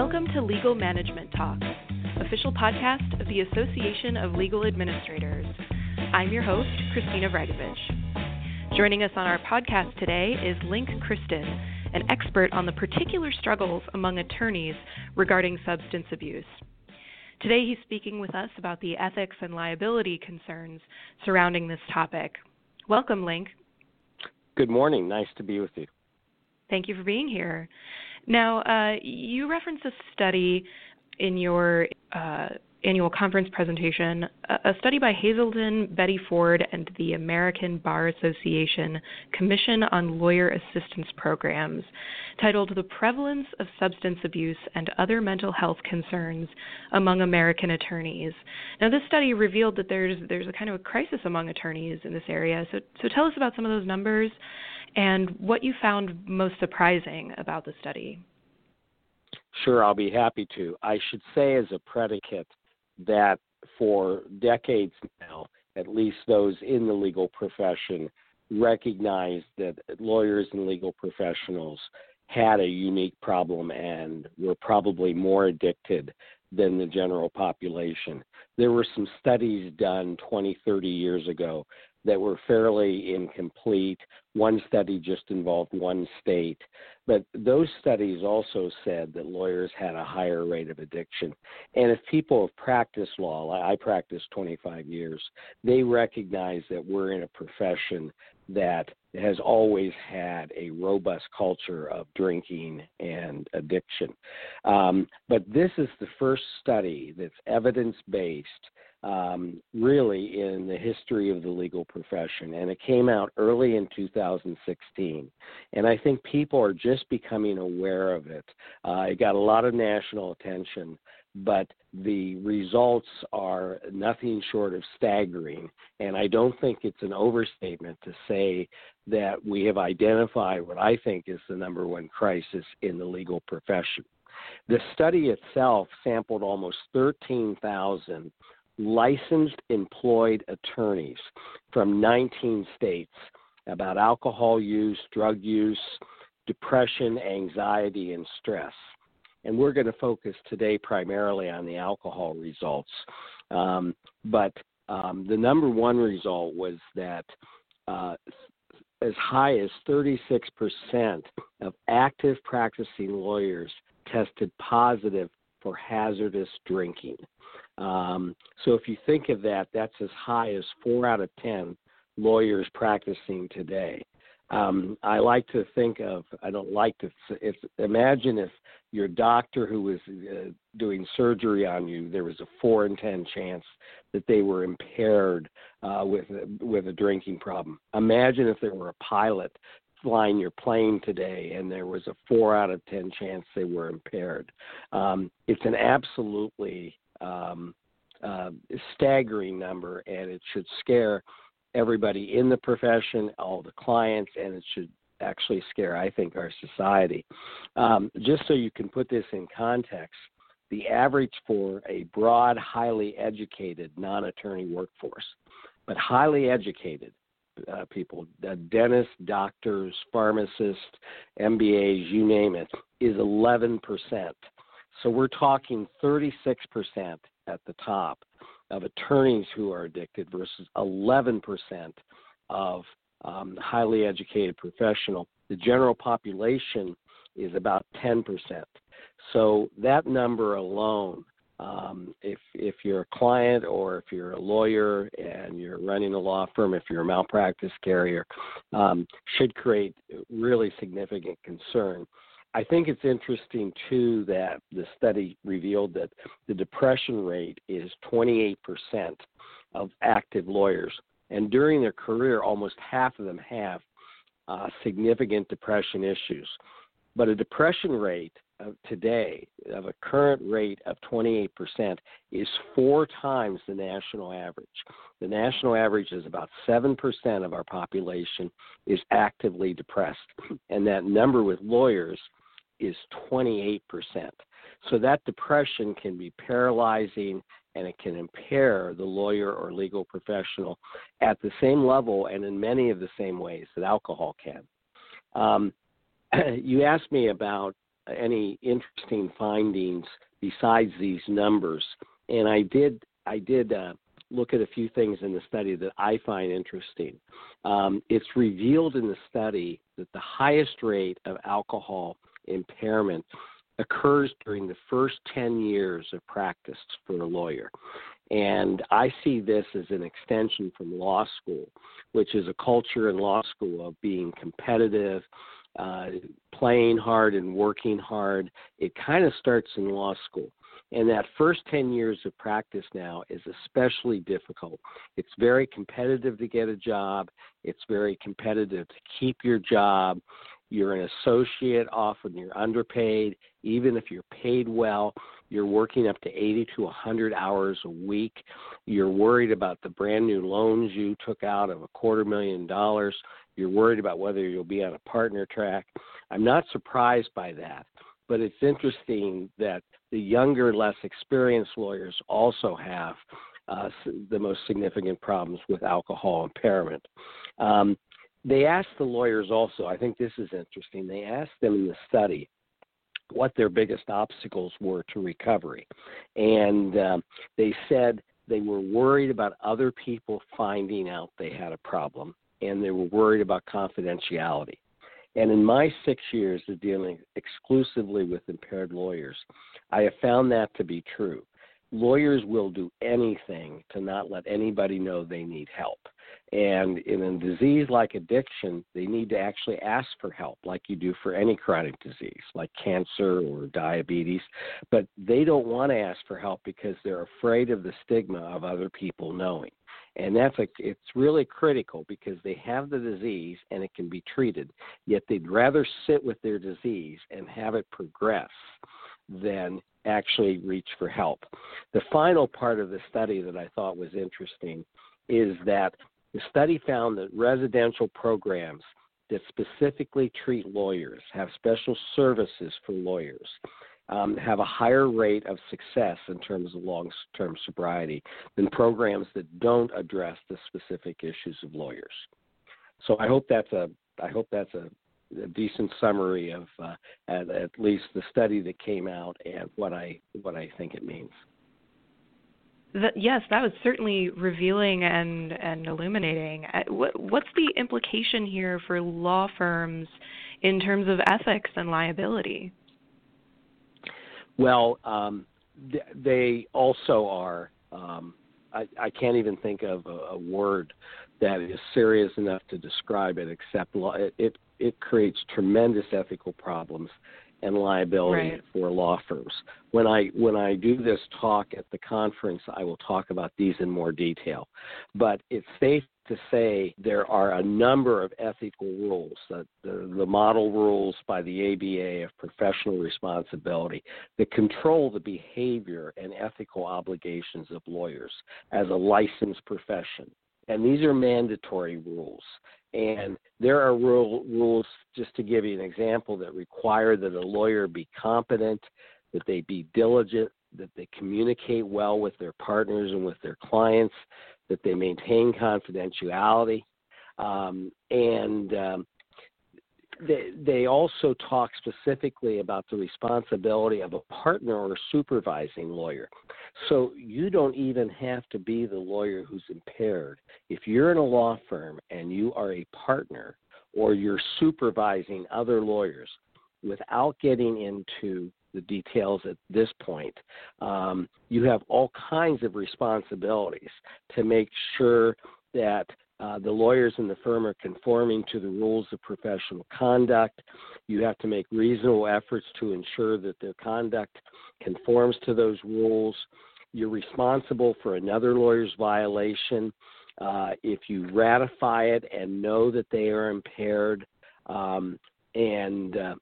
Welcome to Legal Management Talk, official podcast of the Association of Legal Administrators. I'm your host, Christina Vragovich. Joining us on our podcast today is Link Christin, an expert on the particular struggles among attorneys regarding substance abuse. Today, he's speaking with us about the ethics and liability concerns surrounding this topic. Welcome, Link. Good morning. Nice to be with you. Thank you for being here. Now, uh, you referenced a study in your uh, annual conference presentation, a study by Hazelden, Betty Ford, and the American Bar Association Commission on Lawyer Assistance Programs, titled The Prevalence of Substance Abuse and Other Mental Health Concerns Among American Attorneys. Now, this study revealed that there's, there's a kind of a crisis among attorneys in this area. So, so tell us about some of those numbers and what you found most surprising about the study. Sure, I'll be happy to. I should say, as a predicate, that for decades now, at least those in the legal profession, recognized that lawyers and legal professionals had a unique problem and were probably more addicted than the general population. There were some studies done 20, 30 years ago that were fairly incomplete. One study just involved one state. But those studies also said that lawyers had a higher rate of addiction. And if people have practiced law, I practiced 25 years, they recognize that we're in a profession that has always had a robust culture of drinking and addiction. Um, but this is the first study that's evidence based um, really in the history of the legal profession. And it came out early in 2016. And I think people are just becoming aware of it. Uh, it got a lot of national attention, but the results are nothing short of staggering. And I don't think it's an overstatement to say that we have identified what I think is the number one crisis in the legal profession. The study itself sampled almost 13,000 licensed employed attorneys from 19 states about alcohol use, drug use, depression, anxiety, and stress. And we're going to focus today primarily on the alcohol results. Um, but um, the number one result was that uh, as high as 36% of active practicing lawyers tested positive for hazardous drinking. Um, so if you think of that, that's as high as four out of 10 lawyers practicing today. Um, I like to think of, I don't like to, imagine if your doctor who was uh, doing surgery on you, there was a four in 10 chance that they were impaired uh, with, with a drinking problem. Imagine if there were a pilot flying your plane today and there was a four out of 10 chance they were impaired. Um, it's an absolutely um, uh, staggering number, and it should scare everybody in the profession, all the clients, and it should actually scare, I think, our society. Um, just so you can put this in context, the average for a broad, highly educated non attorney workforce, but highly educated uh, people, uh, dentists, doctors, pharmacists, MBAs, you name it, is 11%. So we're talking 36% at the top of attorneys who are addicted versus 11% of um, highly educated professional. The general population is about 10%. So that number alone, um, if if you're a client or if you're a lawyer and you're running a law firm, if you're a malpractice carrier, um, should create really significant concern. I think it's interesting too that the study revealed that the depression rate is 28% of active lawyers, and during their career, almost half of them have uh, significant depression issues. But a depression rate of today, of a current rate of 28%, is four times the national average. The national average is about 7% of our population is actively depressed, and that number with lawyers is 28%. So that depression can be paralyzing and it can impair the lawyer or legal professional at the same level and in many of the same ways that alcohol can. Um, you asked me about any interesting findings besides these numbers. And I did I did uh, look at a few things in the study that I find interesting. Um, it's revealed in the study that the highest rate of alcohol impairment occurs during the first 10 years of practice for a lawyer. And I see this as an extension from law school, which is a culture in law school of being competitive, uh, playing hard, and working hard. It kind of starts in law school. And that first 10 years of practice now is especially difficult. It's very competitive to get a job, it's very competitive to keep your job. You're an associate, often you're underpaid. Even if you're paid well, you're working up to 80 to 100 hours a week. You're worried about the brand new loans you took out of a quarter million dollars. You're worried about whether you'll be on a partner track. I'm not surprised by that, but it's interesting that the younger, less experienced lawyers also have uh, the most significant problems with alcohol impairment. Um, they asked the lawyers also, I think this is interesting, they asked them in the study what their biggest obstacles were to recovery. And um, they said they were worried about other people finding out they had a problem, and they were worried about confidentiality. And in my six years of dealing exclusively with impaired lawyers, I have found that to be true. Lawyers will do anything to not let anybody know they need help. And in a disease like addiction, they need to actually ask for help, like you do for any chronic disease, like cancer or diabetes. But they don't want to ask for help because they're afraid of the stigma of other people knowing. And that's a, it's really critical because they have the disease and it can be treated, yet they'd rather sit with their disease and have it progress than actually reach for help. The final part of the study that I thought was interesting is that the study found that residential programs that specifically treat lawyers, have special services for lawyers, um, have a higher rate of success in terms of long term sobriety than programs that don't address the specific issues of lawyers. So I hope that's a I hope that's a, a decent summary of uh, at, at least the study that came out and what I what I think it means yes, that was certainly revealing and and illuminating. Uh, what, what's the implication here for law firms in terms of ethics and liability? Well, um, they also are. Um, I, I, can't even think of a, a, word that is serious enough to describe it. Except law, it, it, it creates tremendous ethical problems and liability right. for law firms. When I when I do this talk at the conference, I will talk about these in more detail. But it's safe to say there are a number of ethical rules, the, the, the model rules by the ABA of professional responsibility that control the behavior and ethical obligations of lawyers as a licensed profession. And these are mandatory rules. And there are rule, rules, just to give you an example, that require that a lawyer be competent, that they be diligent, that they communicate well with their partners and with their clients, that they maintain confidentiality, um, and um, they, they also talk specifically about the responsibility of a partner or supervising lawyer. So you don't even have to be the lawyer who's impaired. If you're in a law firm and you are a partner or you're supervising other lawyers, without getting into the details at this point, um, you have all kinds of responsibilities to make sure that uh, the lawyers in the firm are conforming to the rules of professional conduct. You have to make reasonable efforts to ensure that their conduct conforms to those rules. You're responsible for another lawyer's violation. Uh, if you ratify it and know that they are impaired, um, and uh,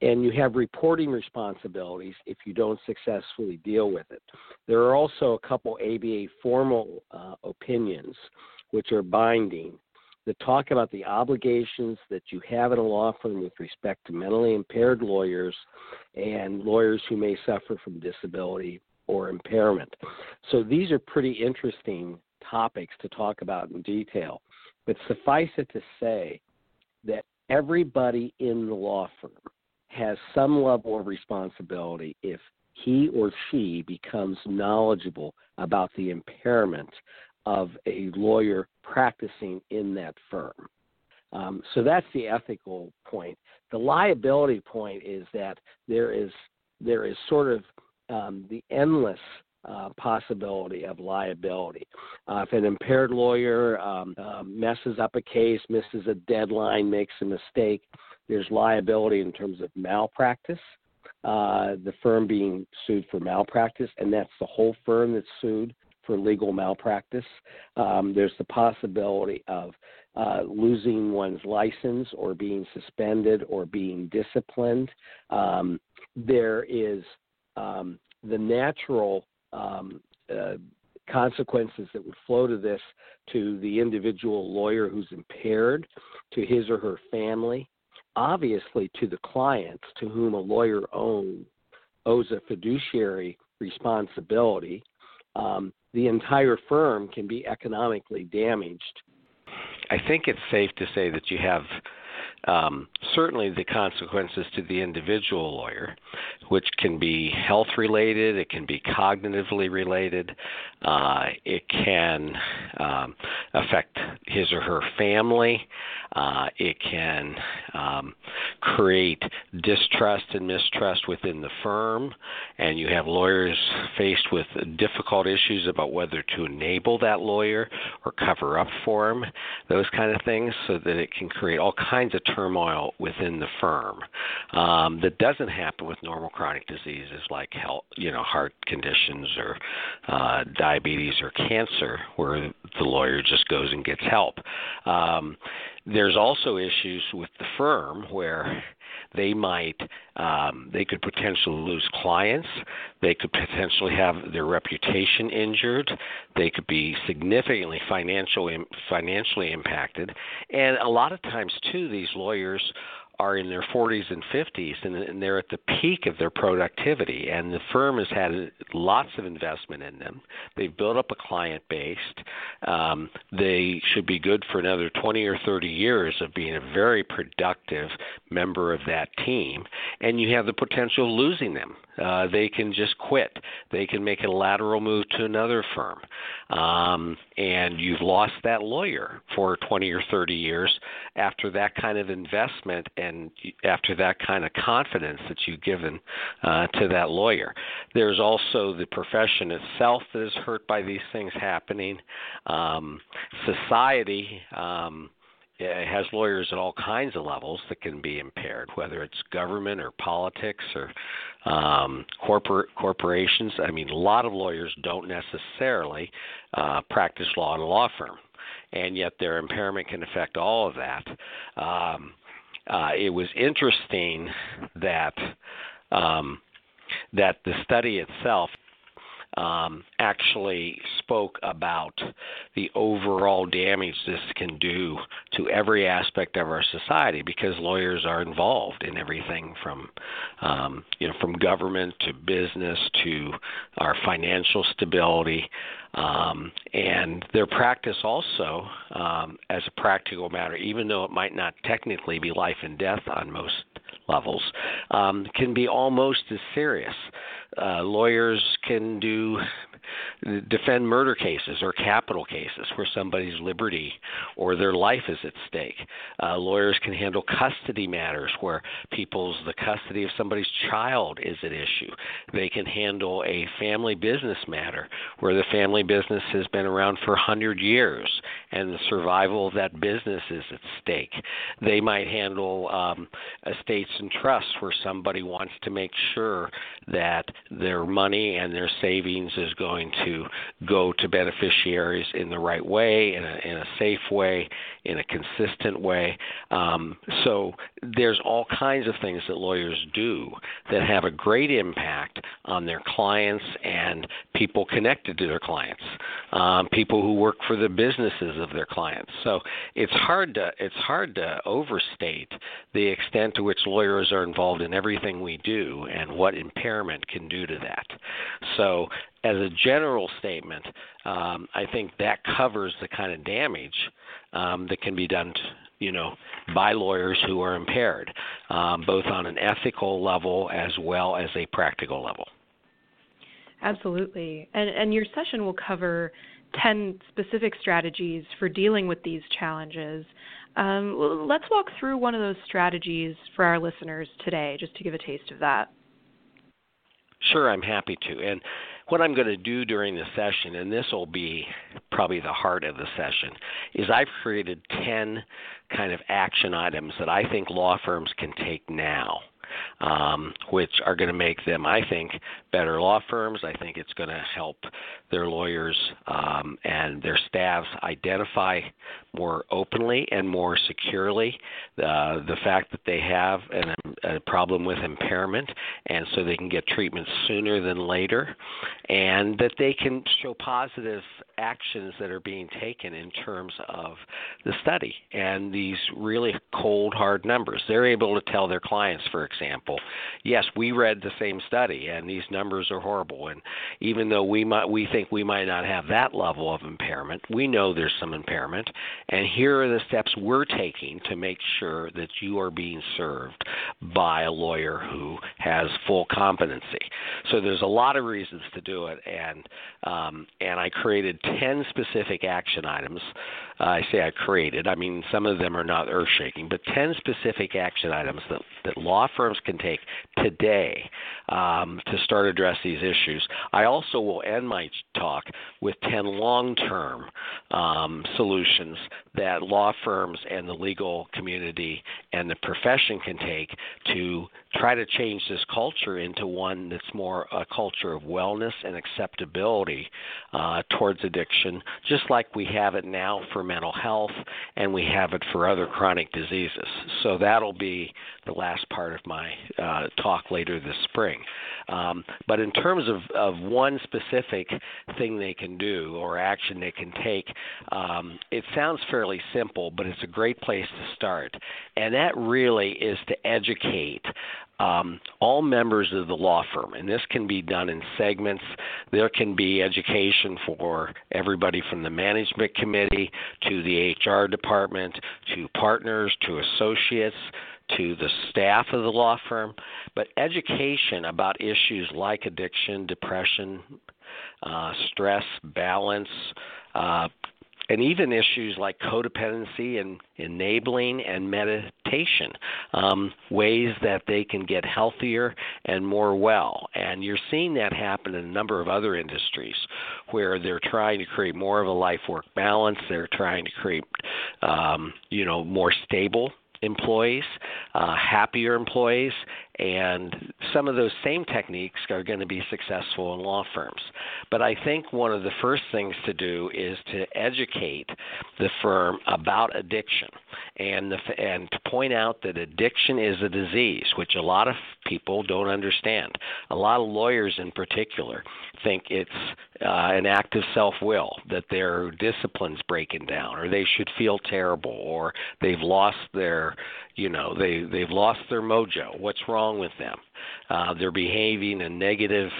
and you have reporting responsibilities if you don't successfully deal with it. There are also a couple ABA formal uh, opinions which are binding, that talk about the obligations that you have in a law firm with respect to mentally impaired lawyers and lawyers who may suffer from disability or impairment. So these are pretty interesting topics to talk about in detail. But suffice it to say that everybody in the law firm has some level of responsibility if he or she becomes knowledgeable about the impairment of a lawyer practicing in that firm. Um, so that's the ethical point. The liability point is that there is there is sort of um, the endless uh, possibility of liability. Uh, if an impaired lawyer um, uh, messes up a case, misses a deadline, makes a mistake, there's liability in terms of malpractice. Uh, the firm being sued for malpractice, and that's the whole firm that's sued for legal malpractice. Um, there's the possibility of uh, losing one's license or being suspended or being disciplined. Um, there is um, the natural um, uh, consequences that would flow to this to the individual lawyer who's impaired, to his or her family, obviously to the clients to whom a lawyer own, owes a fiduciary responsibility. Um, the entire firm can be economically damaged. I think it's safe to say that you have um, certainly the consequences to the individual lawyer, which can be health related, it can be cognitively related, uh, it can um, affect his or her family, uh, it can um, create distrust and mistrust within the firm, and you have lawyers faced with difficult issues about whether to enable that lawyer or cover up for him, those kind of things, so that it can create all kinds of turmoil within the firm. Um, that doesn't happen with normal chronic diseases like health, you know, heart conditions or uh, diabetes or cancer, where the lawyer just goes and gets help. Um, there's also issues with the firm where they might um, they could potentially lose clients. They could potentially have their reputation injured. They could be significantly financially financially impacted. And a lot of times too these lawyers are in their 40s and 50s and, and they're at the peak of their productivity. And the firm has had lots of investment in them. They've built up a client base. Um, they should be good for another 20 or 30 years of being a very productive member of that team. And you have the potential of losing them. Uh, they can just quit. They can make a lateral move to another firm. Um, and you've lost that lawyer for 20 or 30 years after that kind of investment and after that kind of confidence that you've given uh, to that lawyer. There's also the profession itself that is hurt by these things happening. Um, society. Um, it has lawyers at all kinds of levels that can be impaired, whether it's government or politics or um, corporate corporations. I mean, a lot of lawyers don't necessarily uh, practice law in a law firm, and yet their impairment can affect all of that. Um, uh, it was interesting that um, that the study itself um, actually spoke about the overall damage this can do to every aspect of our society because lawyers are involved in everything from um, you know from government to business to our financial stability. Um, and their practice also um, as a practical matter even though it might not technically be life and death on most levels um, can be almost as serious Uh, lawyers can do defend murder cases or capital cases where somebody's liberty or their life is at stake. Uh, lawyers can handle custody matters where people's the custody of somebody's child is at issue. They can handle a family business matter where the family business has been around for 100 years and the survival of that business is at stake. They might handle um, estates and trusts where somebody wants to make sure that their money and their savings is going to go to beneficiaries in the right way, in a, in a safe way, in a consistent way. Um, so there's all kinds of things that lawyers do that have a great impact on their clients and people connected to their clients, um, people who work for the businesses of their clients. So it's hard to it's hard to overstate the extent to which lawyers are involved in everything we do and what impairment can do to that. So as a general statement, um, I think that covers the kind of damage um, that can be done, to, you know, by lawyers who are impaired, um, both on an ethical level as well as a practical level. Absolutely. And, and your session will cover 10 specific strategies for dealing with these challenges. Um, let's walk through one of those strategies for our listeners today, just to give a taste of that. Sure, I'm happy to. And what I'm going to do during the session, and this will be probably the heart of the session, is I've created 10 kind of action items that I think law firms can take now um, which are going to make them, I think, better law firms. I think it's going to help their lawyers um, and their staffs identify more openly and more securely uh, the fact that they have an, a problem with impairment, and so they can get treatment sooner than later, and that they can show positive actions that are being taken in terms of the study and these really cold, hard numbers. They're able to tell their clients, for example, yes, we read the same study and these numbers are horrible. And even though we might we think we might not have that level of impairment, we know there's some impairment. And here are the steps we're taking to make sure that you are being served by a lawyer who has full competency. So there's a lot of reasons to do it, and um, and I created ten specific action items. I say I created. I mean some of them are not earth shaking, but ten specific action items that that law firms can take today um, to start address these issues. I also will end my talk with 10 long term um, solutions that law firms and the legal community and the profession can take to try to change this culture into one that's more a culture of wellness and acceptability uh, towards addiction, just like we have it now for mental health and we have it for other chronic diseases. So that'll be the last part of my uh, talk later this spring. Um, but in terms of, of one specific thing they can do or action they can take, um, it sounds fairly simple, but it's a great place to start. And that really is to educate um, all members of the law firm, and this can be done in segments. There can be education for everybody from the management committee to the HR department to partners to associates to the staff of the law firm, but education about issues like addiction, depression, uh, stress, balance, uh, and even issues like codependency and enabling and meditation, um, ways that they can get healthier and more well. And you're seeing that happen in a number of other industries where they're trying to create more of a life work balance. They're trying to create, um, you know, more stable employees, uh, happier employees, and some of those same techniques are going to be successful in law firms. But I think one of the first things to do is to educate the firm about addiction and the, and to point out that addiction is a disease, which a lot of people don't understand. A lot of lawyers, in particular, think it's uh, an act of self will, that their discipline's breaking down, or they should feel terrible, or they've lost their, you know, they they've lost their mojo. What's wrong with them? Uh, they're behaving in negative,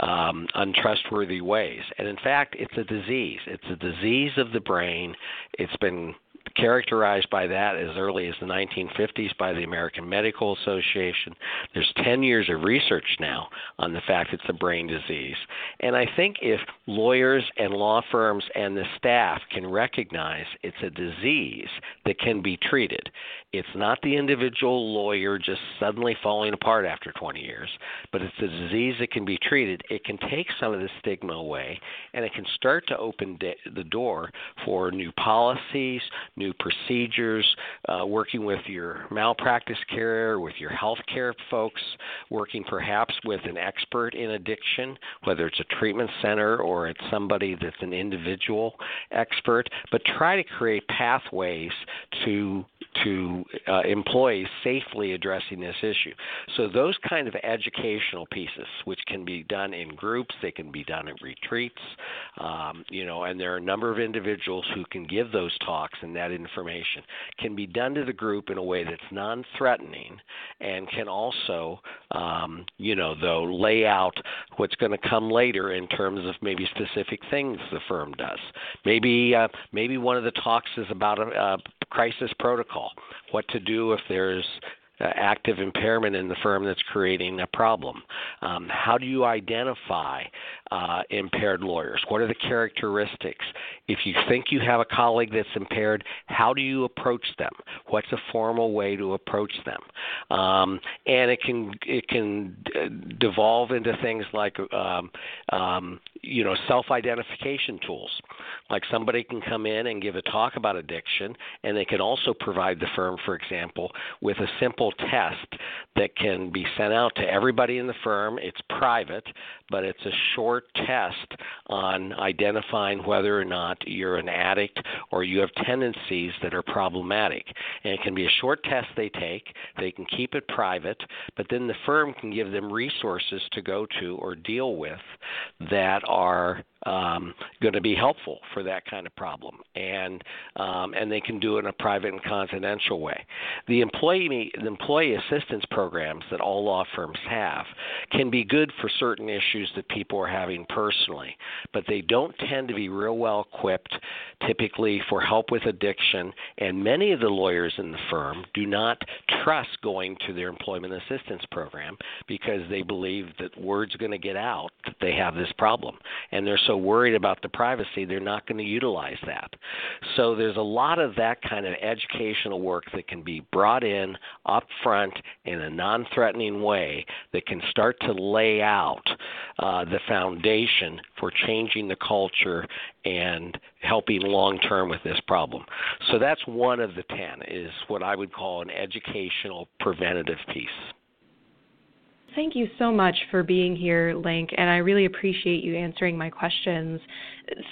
um, untrustworthy ways, and in fact, it's a disease. It's a disease of the brain. It's been characterized by that as early as the 1950s by the American Medical Association. There's 10 years of research now on the fact it's a brain disease. And I think if lawyers and law firms and the staff can recognize it's a disease that can be treated, it's not the individual lawyer just suddenly falling apart after 20 years, but it's a disease that can be treated. It can take some of the stigma away and it can start to open the door for new policies, new procedures, uh, working with your malpractice care, with your health care folks, working perhaps with an expert in addiction, whether it's a treatment center or it's somebody that's an individual expert, but try to create pathways to to uh, employees safely addressing this issue. So those kind of educational pieces, which can be done in groups, they can be done at retreats, um, you know, and there are a number of individuals who can give those talks, and that information can be done to the group in a way that's non-threatening, and can also, um, you know, though lay out what's going to come later in terms of maybe specific things the firm does. Maybe uh, maybe one of the talks is about a, a crisis protocol, what to do if there's active impairment in the firm that's creating a problem? Um, how do you identify uh, impaired lawyers? What are the characteristics? If you think you have a colleague that's impaired, how do you approach them? What's a formal way to approach them? Um, and it can it can devolve into things like um, um, you know self-identification tools. Like somebody can come in and give a talk about addiction, and they can also provide the firm, for example, with a simple test that can be sent out to everybody in the firm. It's private, but it's a short test on identifying whether or not you're an addict or you have tendencies that are problematic. And it can be a short test they take. They can keep it private, but then the firm can give them resources to go to or deal with that are um, going to be helpful for that kind of problem, and um, and they can do it in a private and confidential way. The employee the employee assistance programs that all law firms have can be good for certain issues that people are having personally, but they don't tend to be real well equipped, typically for help with addiction. And many of the lawyers in the firm do not trust going to their employment assistance program because they believe that word's going to get out that they have this problem, and they're so worried about the privacy, they're not going to utilize that. So there's a lot of that kind of educational work that can be brought in up front in a non threatening way that can start to lay out uh, the foundation for changing the culture and helping long term with this problem. So that's one of the 10 is what I would call an educational preventative piece. Thank you so much for being here, Link, and I really appreciate you answering my questions.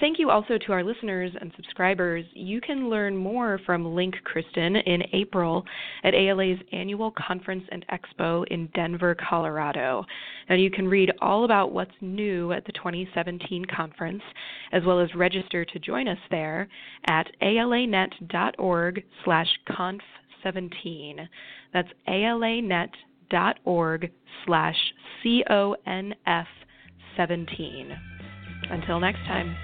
Thank you also to our listeners and subscribers. You can learn more from Link Christin in April at ALA's annual conference and expo in Denver, Colorado. And you can read all about what's new at the 2017 conference, as well as register to join us there at alanet.org slash conf17. That's alanet.org dot org slash conf 17. Until next time.